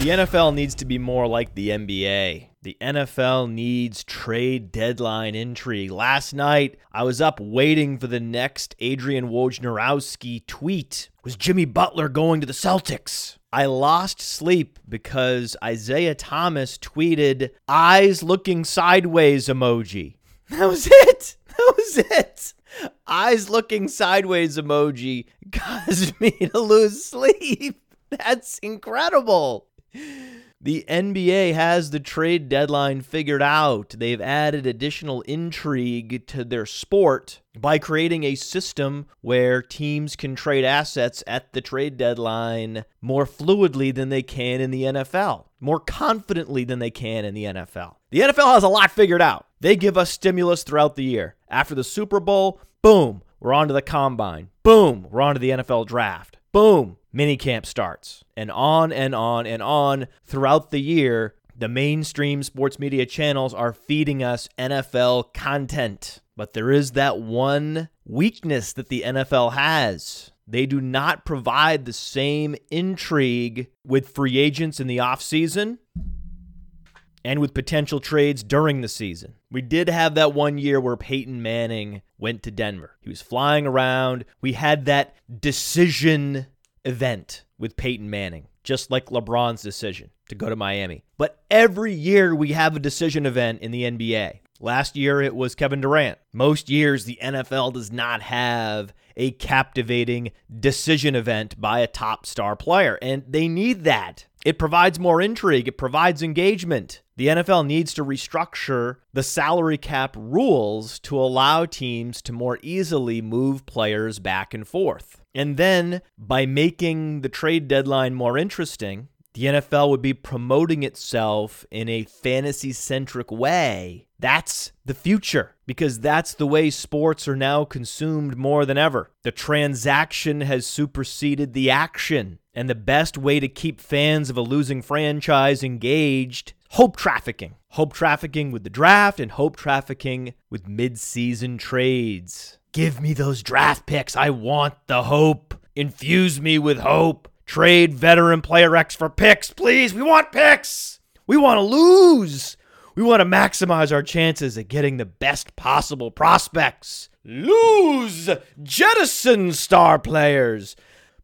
The NFL needs to be more like the NBA. The NFL needs trade deadline intrigue. Last night, I was up waiting for the next Adrian Wojnarowski tweet. Was Jimmy Butler going to the Celtics? I lost sleep because Isaiah Thomas tweeted eyes looking sideways emoji. That was it. That was it. Eyes looking sideways emoji caused me to lose sleep. That's incredible. The NBA has the trade deadline figured out. They've added additional intrigue to their sport by creating a system where teams can trade assets at the trade deadline more fluidly than they can in the NFL, more confidently than they can in the NFL. The NFL has a lot figured out. They give us stimulus throughout the year. After the Super Bowl, boom, we're on to the combine. Boom, we're on to the NFL draft. Boom, minicamp starts. And on and on and on throughout the year, the mainstream sports media channels are feeding us NFL content. But there is that one weakness that the NFL has. They do not provide the same intrigue with free agents in the offseason and with potential trades during the season. We did have that one year where Peyton Manning went to Denver. He was flying around. We had that decision event with Peyton Manning, just like LeBron's decision to go to Miami. But every year we have a decision event in the NBA. Last year it was Kevin Durant. Most years the NFL does not have a captivating decision event by a top star player, and they need that. It provides more intrigue, it provides engagement. The NFL needs to restructure the salary cap rules to allow teams to more easily move players back and forth. And then by making the trade deadline more interesting, the NFL would be promoting itself in a fantasy centric way. That's the future because that's the way sports are now consumed more than ever. The transaction has superseded the action. And the best way to keep fans of a losing franchise engaged hope trafficking. Hope trafficking with the draft and hope trafficking with mid-season trades. Give me those draft picks. I want the hope. Infuse me with hope. Trade veteran player X for picks, please. We want picks. We want to lose. We want to maximize our chances at getting the best possible prospects. Lose. Jettison star players.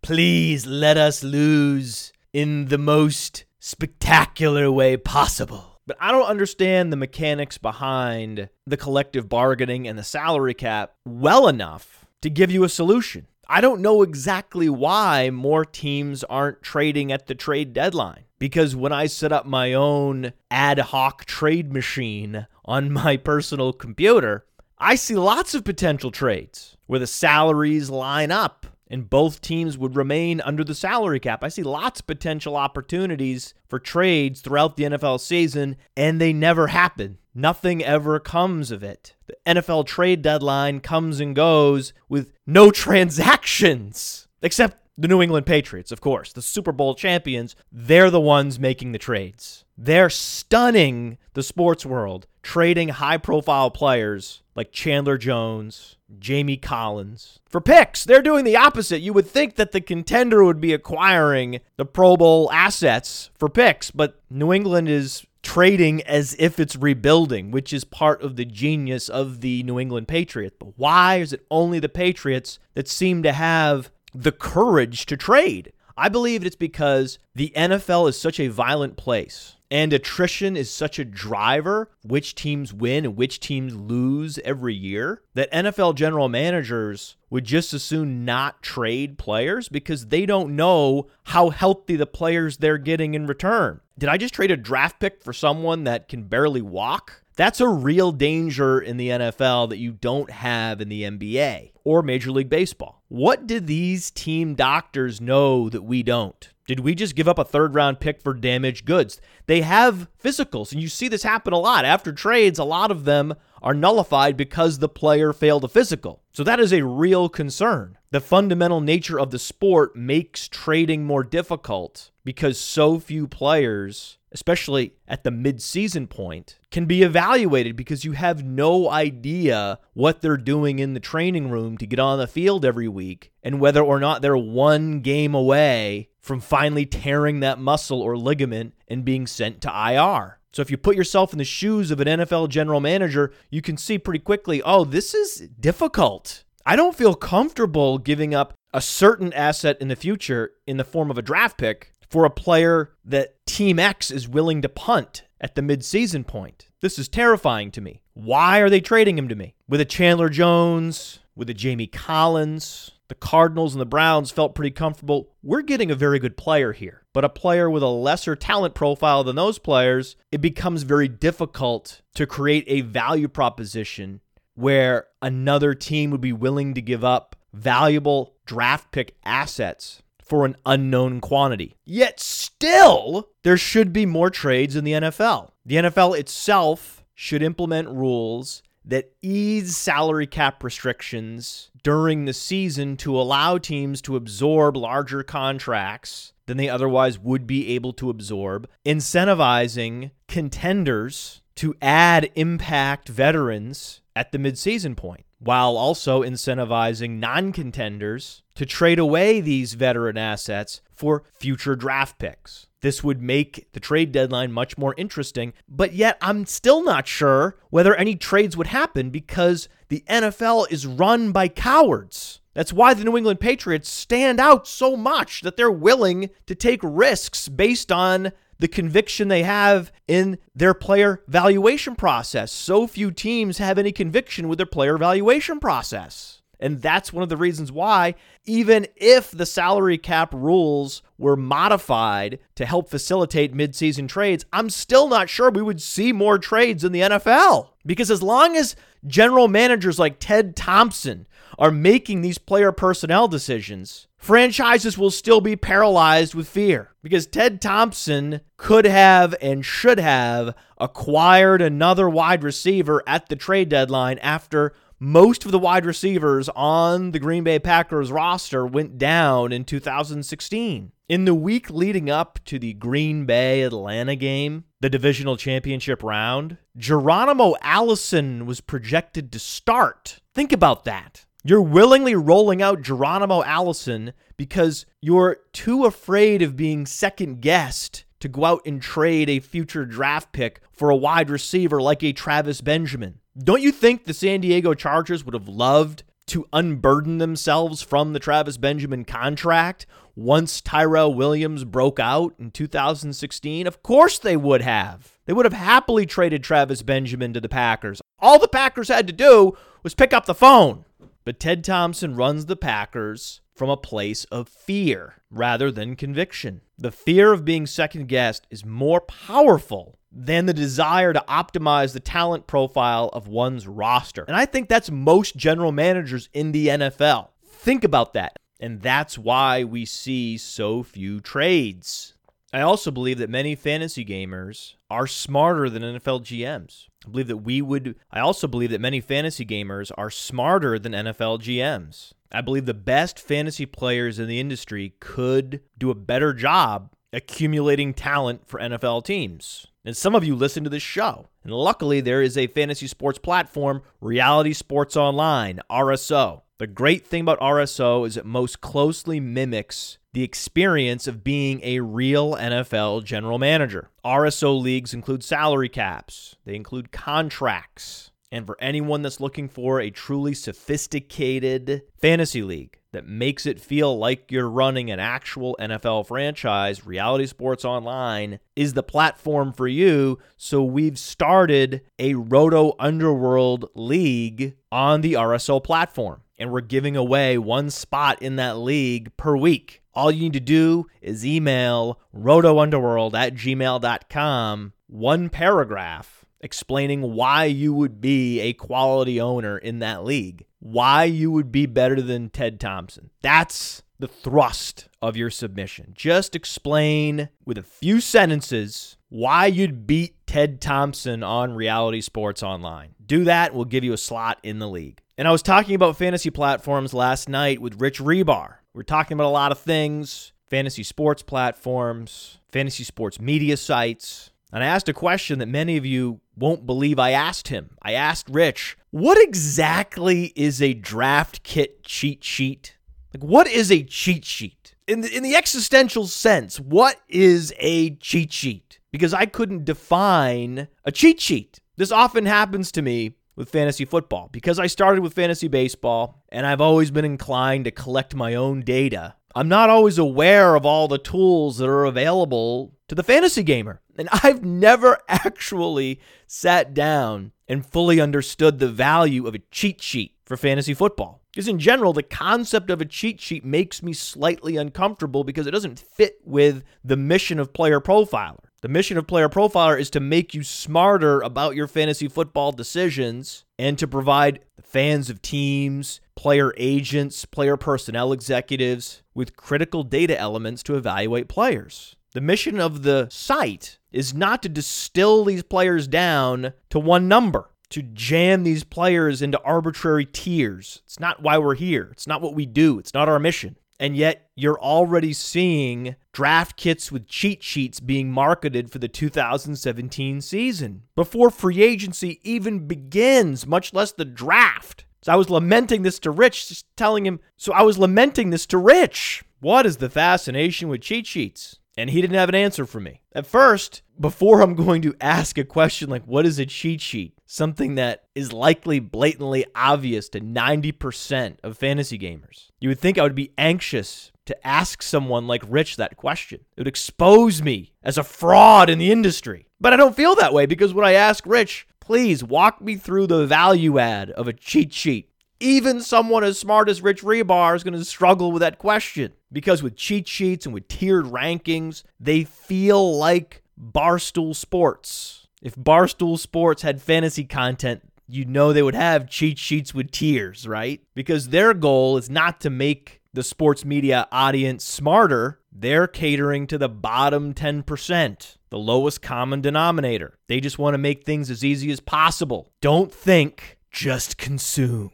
Please let us lose in the most spectacular way possible. But I don't understand the mechanics behind the collective bargaining and the salary cap well enough to give you a solution. I don't know exactly why more teams aren't trading at the trade deadline. Because when I set up my own ad hoc trade machine on my personal computer, I see lots of potential trades where the salaries line up and both teams would remain under the salary cap. I see lots of potential opportunities for trades throughout the NFL season, and they never happen. Nothing ever comes of it. The NFL trade deadline comes and goes with no transactions, except the New England Patriots, of course, the Super Bowl champions. They're the ones making the trades. They're stunning the sports world, trading high profile players like Chandler Jones, Jamie Collins for picks. They're doing the opposite. You would think that the contender would be acquiring the Pro Bowl assets for picks, but New England is trading as if it's rebuilding, which is part of the genius of the New England Patriots. But why is it only the Patriots that seem to have the courage to trade? I believe it's because the NFL is such a violent place and attrition is such a driver, which teams win and which teams lose every year, that NFL general managers would just as soon not trade players because they don't know how healthy the players they're getting in return. Did I just trade a draft pick for someone that can barely walk? That's a real danger in the NFL that you don't have in the NBA or Major League Baseball. What do these team doctors know that we don't? Did we just give up a third round pick for damaged goods? They have physicals, and you see this happen a lot. After trades, a lot of them are nullified because the player failed a physical. So that is a real concern. The fundamental nature of the sport makes trading more difficult because so few players, especially at the mid-season point, can be evaluated because you have no idea what they're doing in the training room to get on the field every week and whether or not they're one game away from finally tearing that muscle or ligament and being sent to IR. So if you put yourself in the shoes of an NFL general manager, you can see pretty quickly, oh, this is difficult. I don't feel comfortable giving up a certain asset in the future in the form of a draft pick for a player that Team X is willing to punt at the midseason point. This is terrifying to me. Why are they trading him to me? With a Chandler Jones, with a Jamie Collins, the Cardinals and the Browns felt pretty comfortable. We're getting a very good player here, but a player with a lesser talent profile than those players, it becomes very difficult to create a value proposition where another team would be willing to give up valuable draft pick assets for an unknown quantity. Yet still, there should be more trades in the NFL. The NFL itself should implement rules that ease salary cap restrictions during the season to allow teams to absorb larger contracts than they otherwise would be able to absorb, incentivizing contenders to add impact veterans at the midseason point, while also incentivizing non contenders to trade away these veteran assets for future draft picks. This would make the trade deadline much more interesting, but yet I'm still not sure whether any trades would happen because the NFL is run by cowards. That's why the New England Patriots stand out so much that they're willing to take risks based on the conviction they have in their player valuation process. So few teams have any conviction with their player valuation process. And that's one of the reasons why, even if the salary cap rules were modified to help facilitate midseason trades, I'm still not sure we would see more trades in the NFL. Because as long as general managers like Ted Thompson are making these player personnel decisions, franchises will still be paralyzed with fear. Because Ted Thompson could have and should have acquired another wide receiver at the trade deadline after most of the wide receivers on the Green Bay Packers roster went down in 2016. In the week leading up to the Green Bay Atlanta game, the divisional championship round, Geronimo Allison was projected to start. Think about that. You're willingly rolling out Geronimo Allison because you're too afraid of being second guessed to go out and trade a future draft pick for a wide receiver like a Travis Benjamin. Don't you think the San Diego Chargers would have loved to unburden themselves from the Travis Benjamin contract once Tyrell Williams broke out in 2016? Of course they would have. They would have happily traded Travis Benjamin to the Packers. All the Packers had to do was pick up the phone. But Ted Thompson runs the Packers from a place of fear rather than conviction. The fear of being second guessed is more powerful than the desire to optimize the talent profile of one's roster. And I think that's most general managers in the NFL. Think about that. And that's why we see so few trades. I also believe that many fantasy gamers are smarter than NFL GMs. I believe that we would I also believe that many fantasy gamers are smarter than NFL GMs. I believe the best fantasy players in the industry could do a better job accumulating talent for NFL teams. And some of you listen to this show. And luckily, there is a fantasy sports platform, Reality Sports Online, RSO. The great thing about RSO is it most closely mimics the experience of being a real NFL general manager. RSO leagues include salary caps, they include contracts. And for anyone that's looking for a truly sophisticated fantasy league, that makes it feel like you're running an actual NFL franchise, Reality Sports Online is the platform for you. So we've started a Roto Underworld League on the RSO platform, and we're giving away one spot in that league per week. All you need to do is email rotounderworld at gmail.com, one paragraph explaining why you would be a quality owner in that league why you would be better than Ted Thompson. That's the thrust of your submission. Just explain with a few sentences why you'd beat Ted Thompson on Reality Sports Online. Do that, we'll give you a slot in the league. And I was talking about fantasy platforms last night with Rich Hribar. We're talking about a lot of things fantasy sports platforms, fantasy sports media sites. And I asked a question that many of you won't believe I asked him. I asked Rich, what exactly is a draft kit cheat sheet? Like, what is a cheat sheet? in the, in the existential sense, what is a cheat sheet? Because I couldn't define a cheat sheet. This often happens to me with fantasy football because I started with fantasy baseball and I've always been inclined to collect my own data. I'm not always aware of all the tools that are available to the fantasy gamer. And I've never actually sat down and fully understood the value of a cheat sheet for fantasy football. Because in general, the concept of a cheat sheet makes me slightly uncomfortable because it doesn't fit with the mission of Player Profiler. The mission of Player Profiler is to make you smarter about your fantasy football decisions and to provide fans of teams, player agents, player personnel executives with critical data elements to evaluate players. The mission of the site is not to distill these players down to one number, to jam these players into arbitrary tiers. It's not why we're here. It's not what we do. It's not our mission. And yet, you're already seeing draft kits with cheat sheets being marketed for the 2017 season before free agency even begins, much less the draft. So I was lamenting this to Rich, just telling him, so I was lamenting this to Rich. What is the fascination with cheat sheets? And he didn't have an answer for me. At first, before I'm going to ask a question like, what is a cheat sheet? Something that is likely blatantly obvious to 90% of fantasy gamers. You would think I would be anxious to ask someone like Rich that question. It would expose me as a fraud in the industry. But I don't feel that way because when I ask Rich, please walk me through the value add of a cheat sheet. Even someone as smart as Rich Hribar is going to struggle with that question because with cheat sheets and with tiered rankings, they feel like Barstool Sports. If Barstool Sports had fantasy content, you know they would have cheat sheets with tiers, right? Because their goal is not to make the sports media audience smarter. They're catering to the bottom 10%, the lowest common denominator. They just want to make things as easy as possible. Don't think, just consume.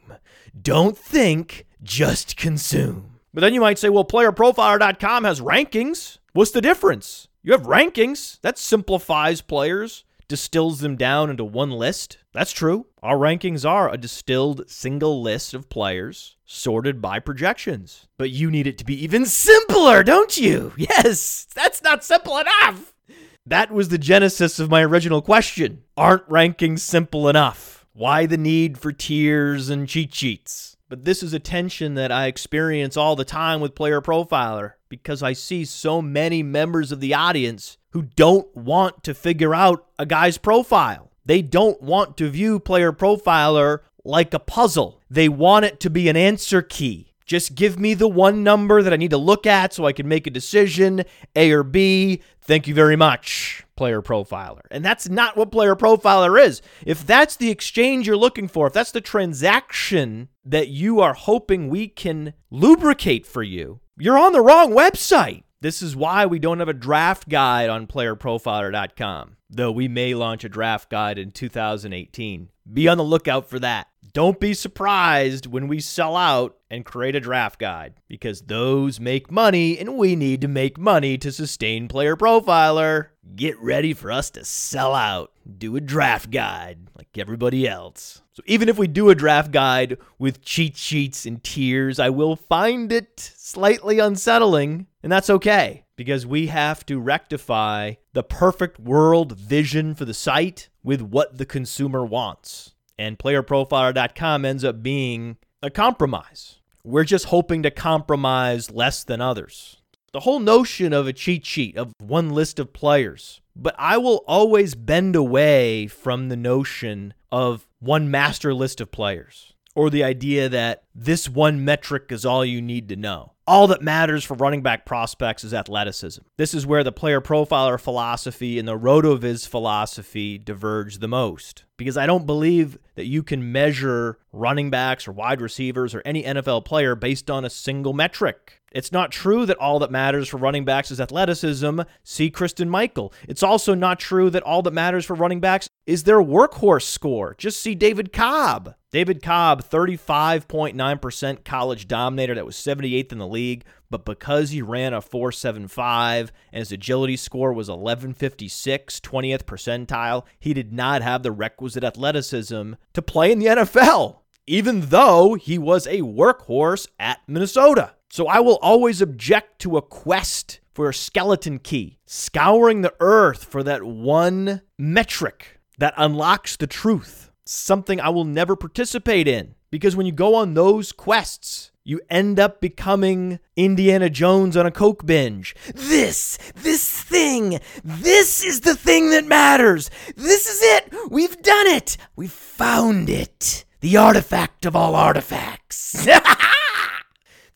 Don't think, just consume. But then you might say, well, playerprofiler.com has rankings. What's the difference? You have rankings. That simplifies players, distills them down into one list. That's true. Our rankings are a distilled single list of players sorted by projections. But you need it to be even simpler, don't you? Yes, that's not simple enough. That was the genesis of my original question. Aren't rankings simple enough? Why the need for tiers and cheat sheets? But this is a tension that I experience all the time with Player Profiler because I see so many members of the audience who don't want to figure out a guy's profile. They don't want to view Player Profiler like a puzzle. They want it to be an answer key. Just give me the one number that I need to look at so I can make a decision, A or B. Thank you very much, Player Profiler. And that's not what Player Profiler is. If that's the exchange you're looking for, if that's the transaction that you are hoping we can lubricate for you, you're on the wrong website. This is why we don't have a draft guide on playerprofiler.com, though we may launch a draft guide in 2018. Be on the lookout for that. Don't be surprised when we sell out and create a draft guide because those make money and we need to make money to sustain Player Profiler. Get ready for us to sell out, do a draft guide like everybody else. So even if we do a draft guide with cheat sheets and tiers, I will find it slightly unsettling, and that's okay because we have to rectify the perfect world vision for the site with what the consumer wants. And playerprofiler.com ends up being a compromise. We're just hoping to compromise less than others. The whole notion of a cheat sheet, of one list of players, but I will always bend away from the notion of one master list of players or the idea that this one metric is all you need to know. All that matters for running back prospects is athleticism. This is where the player profiler philosophy and the RotoViz philosophy diverge the most. Because I don't believe that you can measure running backs or wide receivers or any NFL player based on a single metric. It's not true that all that matters for running backs is athleticism. See Christine Michael. It's also not true that all that matters for running backs is their workhorse score. Just see David Cobb. David Cobb, 35.9% college dominator. That was 78th in the league. But because he ran a 475 and his agility score was 1156, 20th percentile, he did not have the requisite athleticism to play in the NFL, even though he was a workhorse at Minnesota. So I will always object to a quest for a skeleton key, scouring the earth for that one metric that unlocks the truth. Something I will never participate in because when you go on those quests, you end up becoming Indiana Jones on a Coke binge. This, this thing, this is the thing that matters. This is it. We've done it. We've found it. The artifact of all artifacts.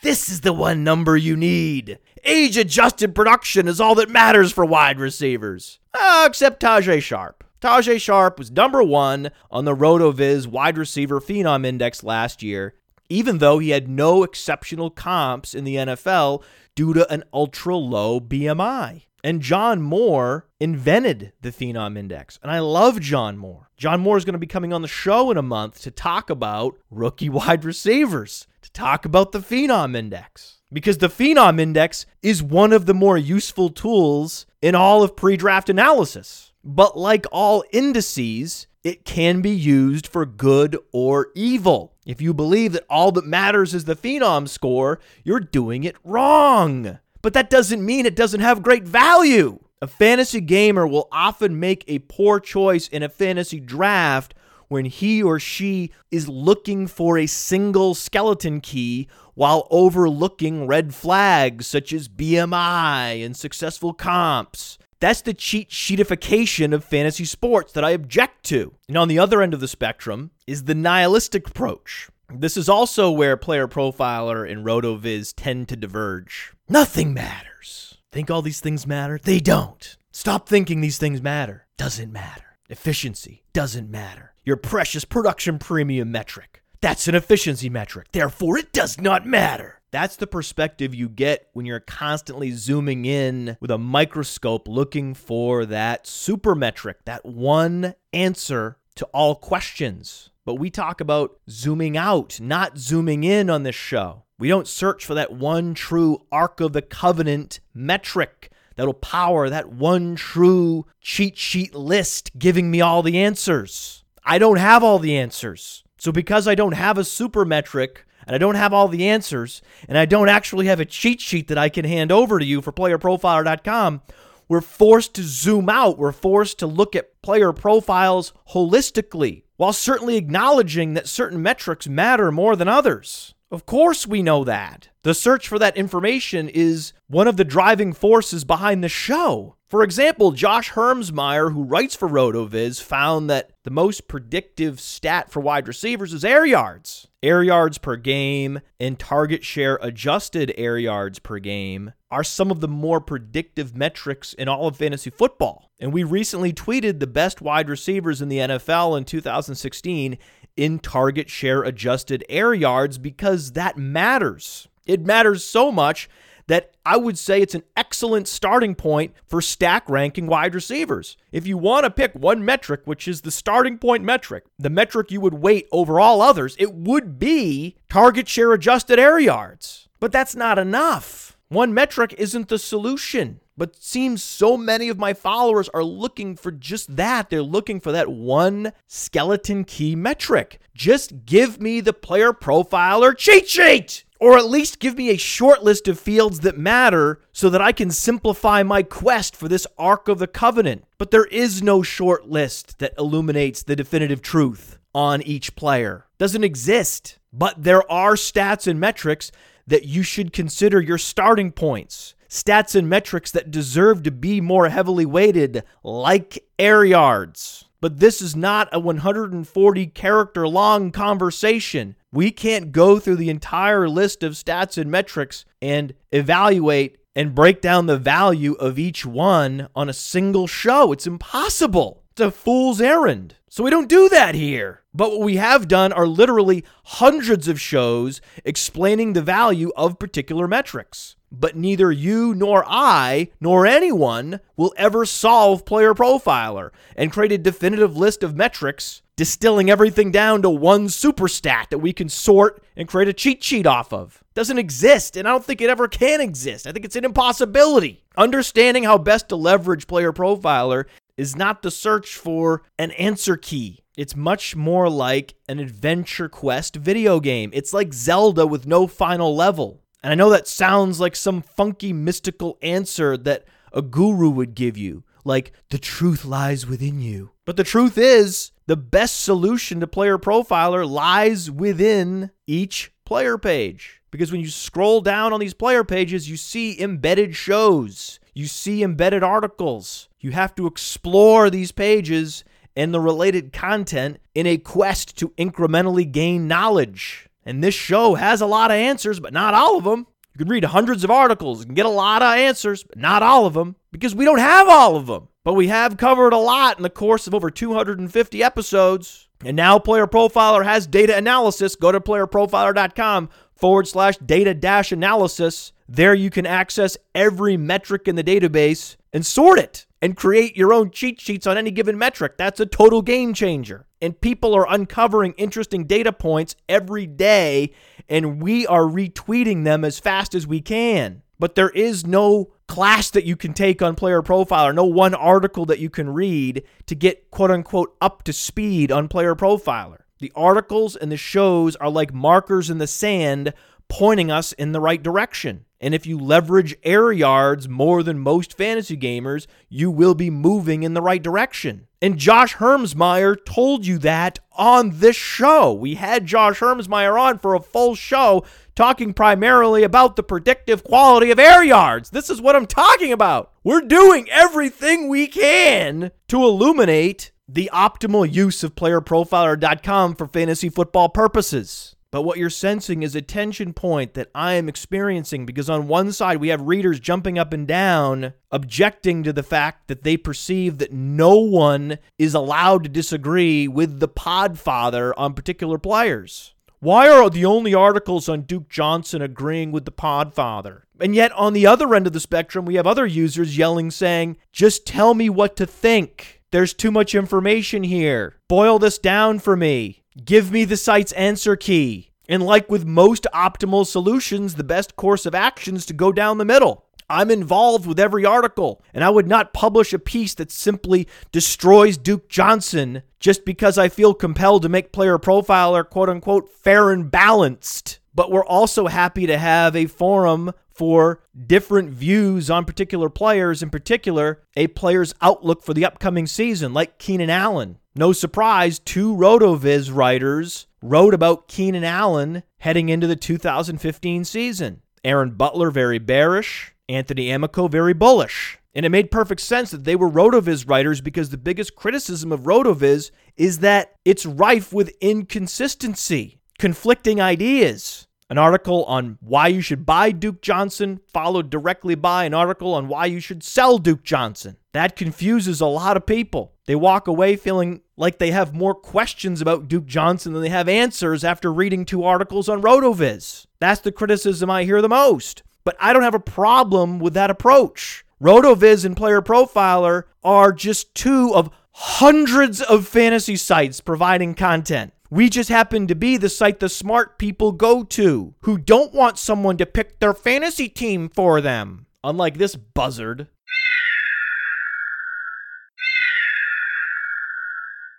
this is the one number you need. Age adjusted production is all that matters for wide receivers. Uh, except Tajae Sharpe. Tajae Sharpe was number one on the RotoViz wide receiver phenom index last year, even though he had no exceptional comps in the NFL due to an ultra low BMI. And John Moore invented the Phenom Index. And I love John Moore. John Moore is going to be coming on the show in a month to talk about rookie wide receivers, talk about the Phenom Index. Because the Phenom Index is one of the more useful tools in all of pre draft analysis. But like all indices, it can be used for good or evil. If you believe that all that matters is the phenom score, you're doing it wrong. But that doesn't mean it doesn't have great value. A fantasy gamer will often make a poor choice in a fantasy draft when he or she is looking for a single skeleton key while overlooking red flags such as BMI and successful comps. That's the cheat sheetification of fantasy sports that I object to. And on the other end of the spectrum is the nihilistic approach. This is also where Player Profiler and RotoViz tend to diverge. Nothing matters. Think all these things matter? They don't. Stop thinking these things matter. Doesn't matter. Efficiency doesn't matter. Your precious production premium metric. That's an efficiency metric. Therefore, it does not matter. That's the perspective you get when you're constantly zooming in with a microscope looking for that super metric, that one answer to all questions. But we talk about zooming out, not zooming in on this show. We don't search for that one true Ark of the Covenant metric that'll power that one true cheat sheet list giving me all the answers. I don't have all the answers. So, because I don't have a super metric, and I don't have all the answers, and I don't actually have a cheat sheet that I can hand over to you for playerprofiler.com, we're forced to zoom out. We're forced to look at player profiles holistically, while certainly acknowledging that certain metrics matter more than others. Of course, we know that. The search for that information is one of the driving forces behind the show. For example, Josh Hermsmeyer, who writes for RotoViz, found that the most predictive stat for wide receivers is air yards. Air yards per game and target share adjusted air yards per game are some of the more predictive metrics in all of fantasy football. And we recently tweeted the best wide receivers in the NFL in 2016 in target share adjusted air yards because that matters. It matters so much that I would say it's an excellent starting point for stack ranking wide receivers. If you want to pick one metric, which is the starting point metric, the metric you would weight over all others, it would be target share adjusted air yards. But that's not enough. One metric isn't the solution. But seems so many of my followers are looking for just that. They're looking for that one skeleton key metric. Just give me the player profiler cheat sheet. Or at least give me a short list of fields that matter so that I can simplify my quest for this Ark of the Covenant. But there is no short list that illuminates the definitive truth on each player. Doesn't exist. But there are stats and metrics that you should consider your starting points. Stats and metrics that deserve to be more heavily weighted, like air yards. But this is not a 140 character long conversation. We can't go through the entire list of stats and metrics and evaluate and break down the value of each one on a single show. It's impossible. It's a fool's errand. So we don't do that here. But what we have done are literally hundreds of shows explaining the value of particular metrics. But neither you nor I nor anyone will ever solve Player Profiler and create a definitive list of metrics distilling everything down to one super stat that we can sort and create a cheat sheet off of. Doesn't exist, and I don't think it ever can exist. I think it's an impossibility. Understanding how best to leverage Player Profiler is not the search for an answer key. It's much more like an adventure quest video game. It's like Zelda with no final level. And I know that sounds like some funky mystical answer that a guru would give you, like the truth lies within you. But the truth is, the best solution to player profiler lies within each player page. Because when you scroll down on these player pages, you see embedded shows, you see embedded articles. You have to explore these pages and the related content in a quest to incrementally gain knowledge. And this show has a lot of answers, but not all of them. You can read hundreds of articles and get a lot of answers, but not all of them, because we don't have all of them. But we have covered a lot in the course of over 250 episodes. And now Player Profiler has data analysis. Go to playerprofiler.com forward slash data dash analysis. There you can access every metric in the database and sort it and create your own cheat sheets on any given metric. That's a total game changer. And people are uncovering interesting data points every day, and we are retweeting them as fast as we can. But there is no class that you can take on Player Profiler, no one article that you can read to get quote unquote up to speed on Player Profiler. The articles and the shows are like markers in the sand pointing us in the right direction. And if you leverage air yards more than most fantasy gamers, you will be moving in the right direction. And Josh Hermsmeyer told you that on this show. We had Josh Hermsmeyer on for a full show talking primarily about the predictive quality of air yards. This is what I'm talking about. We're doing everything we can to illuminate the optimal use of playerprofiler.com for fantasy football purposes. But what you're sensing is a tension point that I am experiencing because on one side we have readers jumping up and down, objecting to the fact that they perceive that no one is allowed to disagree with the podfather on particular players. Why are the only articles on Duke Johnson agreeing with the podfather? And yet, on the other end of the spectrum, we have other users yelling, saying, just tell me what to think. There's too much information here. Boil this down for me. Give me the site's answer key. And like with most optimal solutions, the best course of action is to go down the middle. I'm involved with every article, and I would not publish a piece that simply destroys Duke Johnson just because I feel compelled to make player profiler quote unquote fair and balanced. But we're also happy to have a forum for different views on particular players, in particular, a player's outlook for the upcoming season, like Keenan Allen. No surprise, two RotoViz writers wrote about Keenan Allen heading into the 2015 season. Aaron Butler, very bearish. Anthony Amico, very bullish. And it made perfect sense that they were RotoViz writers because the biggest criticism of RotoViz is that it's rife with inconsistency, conflicting ideas. An article on why you should buy Duke Johnson, followed directly by an article on why you should sell Duke Johnson. That confuses a lot of people. They walk away feeling like they have more questions about Duke Johnson than they have answers after reading two articles on RotoViz. That's the criticism I hear the most. But I don't have a problem with that approach. RotoViz and Player Profiler are just two of hundreds of fantasy sites providing content. We just happen to be the site the smart people go to who don't want someone to pick their fantasy team for them. Unlike this buzzard.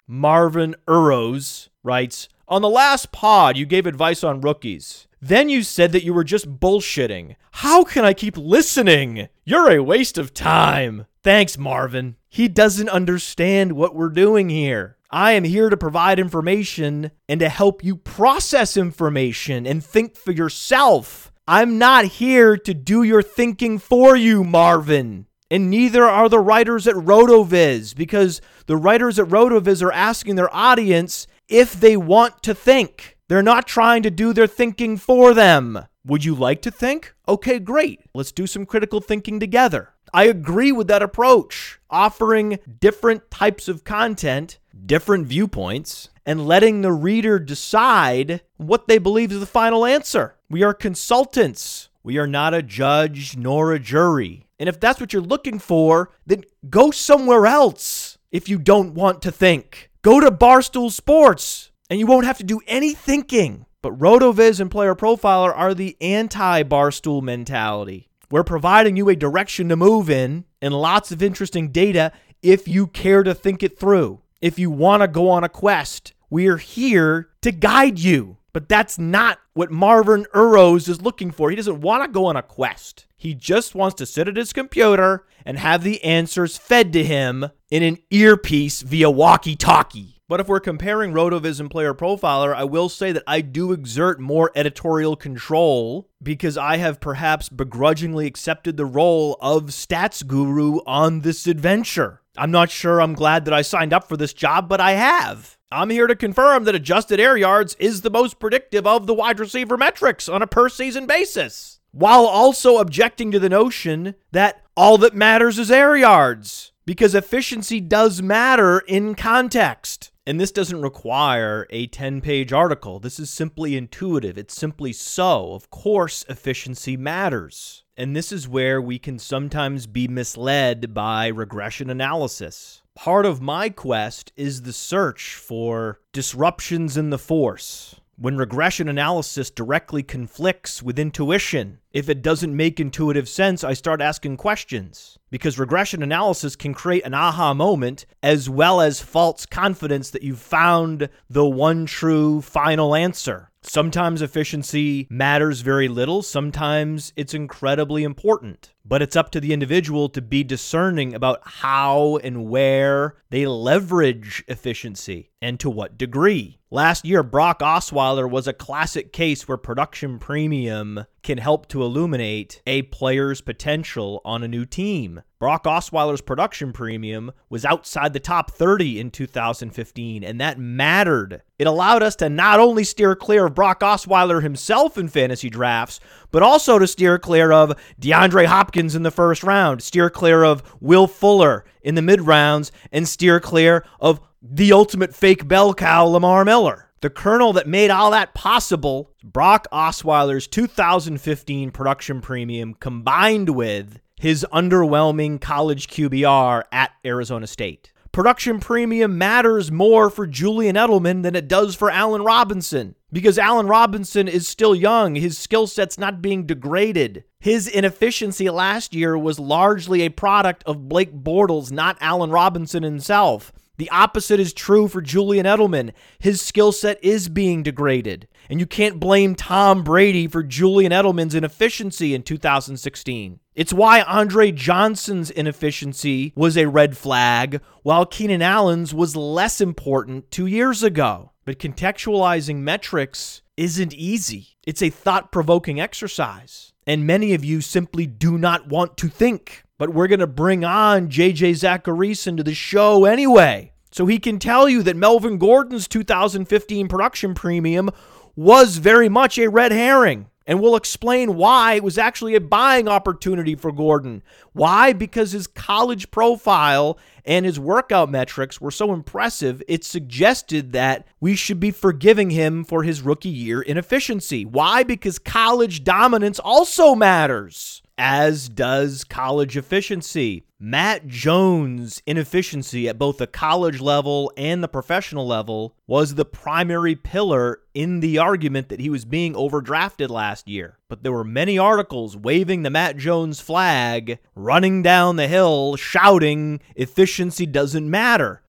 Marvin Urrows writes On the last pod, you gave advice on rookies. Then you said that you were just bullshitting. How can I keep listening? You're a waste of time. Thanks, Marvin. He doesn't understand what we're doing here. I am here to provide information and to help you process information and think for yourself. I'm not here to do your thinking for you, Marvin. And neither are the writers at RotoViz because the writers at RotoViz are asking their audience if they want to think. They're not trying to do their thinking for them. Would you like to think? Okay, great. Let's do some critical thinking together. I agree with that approach, offering different types of content, different viewpoints, and letting the reader decide what they believe is the final answer. We are consultants. We are not a judge nor a jury. And if that's what you're looking for, then go somewhere else if you don't want to think. Go to Barstool Sports and you won't have to do any thinking. But RotoViz and Player Profiler are the anti Barstool mentality. We're providing you a direction to move in and lots of interesting data if you care to think it through. If you want to go on a quest, we are here to guide you. But that's not what Marvin Urros is looking for. He doesn't want to go on a quest. He just wants to sit at his computer and have the answers fed to him in an earpiece via walkie talkie. But if we're comparing Rotoviz and Player Profiler, I will say that I do exert more editorial control because I have perhaps begrudgingly accepted the role of stats guru on this adventure. I'm not sure I'm glad that I signed up for this job, but I have. I'm here to confirm that adjusted air yards is the most predictive of the wide receiver metrics on a per season basis, while also objecting to the notion that all that matters is air yards because efficiency does matter in context. And this doesn't require a 10 page article. This is simply intuitive. It's simply so. Of course, efficiency matters. And this is where we can sometimes be misled by regression analysis. Part of my quest is the search for disruptions in the force. When regression analysis directly conflicts with intuition, if it doesn't make intuitive sense, I start asking questions. Because regression analysis can create an aha moment as well as false confidence that you've found the one true final answer. Sometimes efficiency matters very little, sometimes it's incredibly important. But it's up to the individual to be discerning about how and where they leverage efficiency and to what degree. Last year, Brock Osweiler was a classic case where production premium can help to illuminate a player's potential on a new team. Brock Osweiler's production premium was outside the top 30 in 2015, and that mattered. It allowed us to not only steer clear of Brock Osweiler himself in fantasy drafts, but also to steer clear of DeAndre Hopkins in the first round, steer clear of Will Fuller in the mid rounds, and steer clear of the ultimate fake bell cow, Lamar Miller. The kernel that made all that possible, Brock Osweiler's 2015 production premium combined with his underwhelming college QBR at Arizona State. Production premium matters more for Julian Edelman than it does for Allen Robinson because Allen Robinson is still young. His skill set's not being degraded. His inefficiency last year was largely a product of Blake Bortles, not Allen Robinson himself. The opposite is true for Julian Edelman. His skill set is being degraded. And you can't blame Tom Brady for Julian Edelman's inefficiency in 2016. It's why Andre Johnson's inefficiency was a red flag, while Keenan Allen's was less important two years ago. But contextualizing metrics isn't easy, it's a thought provoking exercise. And many of you simply do not want to think but we're going to bring on JJ Zachariason to the show anyway. So he can tell you that Melvin Gordon's 2015 production premium was very much a red herring. And we'll explain why it was actually a buying opportunity for Gordon. Why? Because his college profile and his workout metrics were so impressive, it suggested that we should be forgiving him for his rookie year inefficiency. Why? Because college dominance also matters as does college efficiency. Matt Jones' inefficiency at both the college level and the professional level was the primary pillar in the argument that he was being overdrafted last year. But there were many articles waving the Matt Jones flag, running down the hill, shouting, efficiency doesn't matter.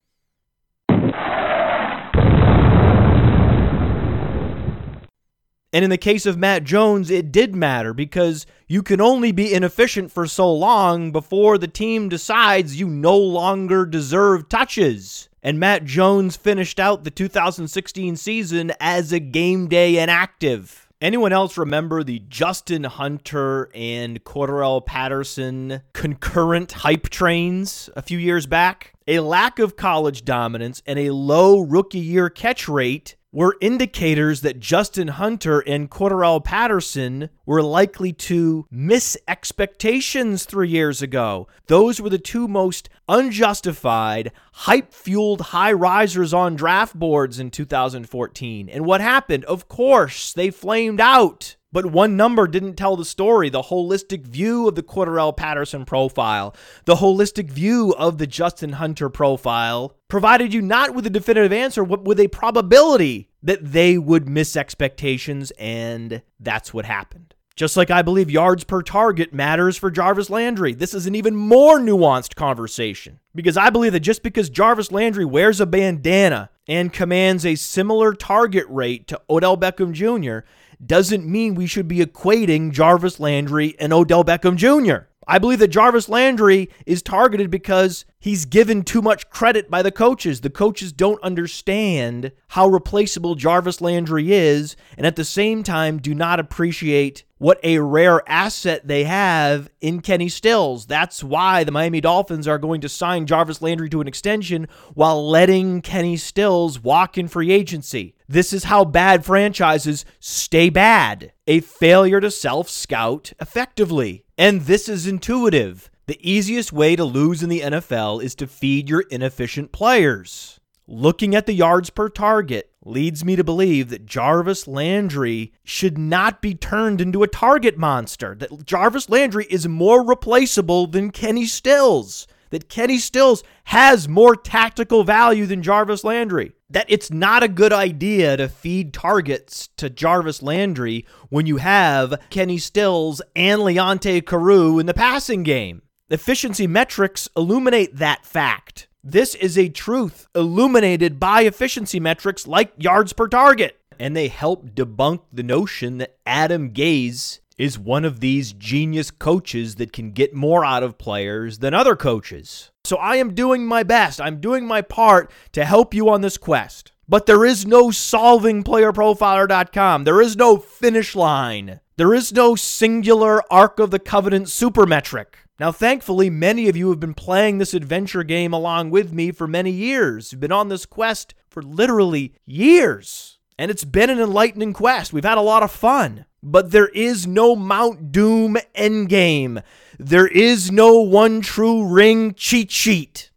And in the case of Matt Jones, it did matter because you can only be inefficient for so long before the team decides you no longer deserve touches. And Matt Jones finished out the 2016 season as a game day inactive. Anyone else remember the Justin Hunter and Cordarrelle Patterson concurrent hype trains a few years back? A lack of college dominance and a low rookie year catch rate were indicators that Justin Hunter and Cordarrelle Patterson were likely to miss expectations three years ago. Those were the two most unjustified, hype fueled high risers on draft boards in 2014. And what happened? Of course, they flamed out. But one number didn't tell the story. The holistic view of the Cordarrelle Patterson profile, the holistic view of the Justin Hunter profile, provided you not with a definitive answer, but with a probability that they would miss expectations, and that's what happened. Just like I believe yards per target matters for Jarvis Landry, this is an even more nuanced conversation. Because I believe that just because Jarvis Landry wears a bandana and commands a similar target rate to Odell Beckham Jr., doesn't mean we should be equating Jarvis Landry and Odell Beckham Jr. I believe that Jarvis Landry is targeted because he's given too much credit by the coaches. The coaches don't understand how replaceable Jarvis Landry is, and at the same time, do not appreciate what a rare asset they have in Kenny Stills. That's why the Miami Dolphins are going to sign Jarvis Landry to an extension while letting Kenny Stills walk in free agency. This is how bad franchises stay bad. A failure to self scout effectively. And this is intuitive. The easiest way to lose in the NFL is to feed your inefficient players. Looking at the yards per target leads me to believe that Jarvis Landry should not be turned into a target monster, that Jarvis Landry is more replaceable than Kenny Stills that Kenny Stills has more tactical value than Jarvis Landry. That it's not a good idea to feed targets to Jarvis Landry when you have Kenny Stills and Leonte Carroo in the passing game. Efficiency metrics illuminate that fact. This is a truth illuminated by efficiency metrics like yards per target. And they help debunk the notion that Adam Gase is one of these genius coaches that can get more out of players than other coaches. So I am doing my best. I'm doing my part to help you on this quest. But there is no solving playerprofiler.com. There is no finish line. There is no singular Ark of the Covenant supermetric. Now, thankfully, many of you have been playing this adventure game along with me for many years. You've been on this quest for literally years. And it's been an enlightening quest. We've had a lot of fun. But there is no Mount Doom endgame. There is no one true ring cheat sheet.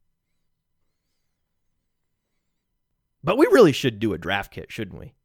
But we really should do a draft kit, shouldn't we?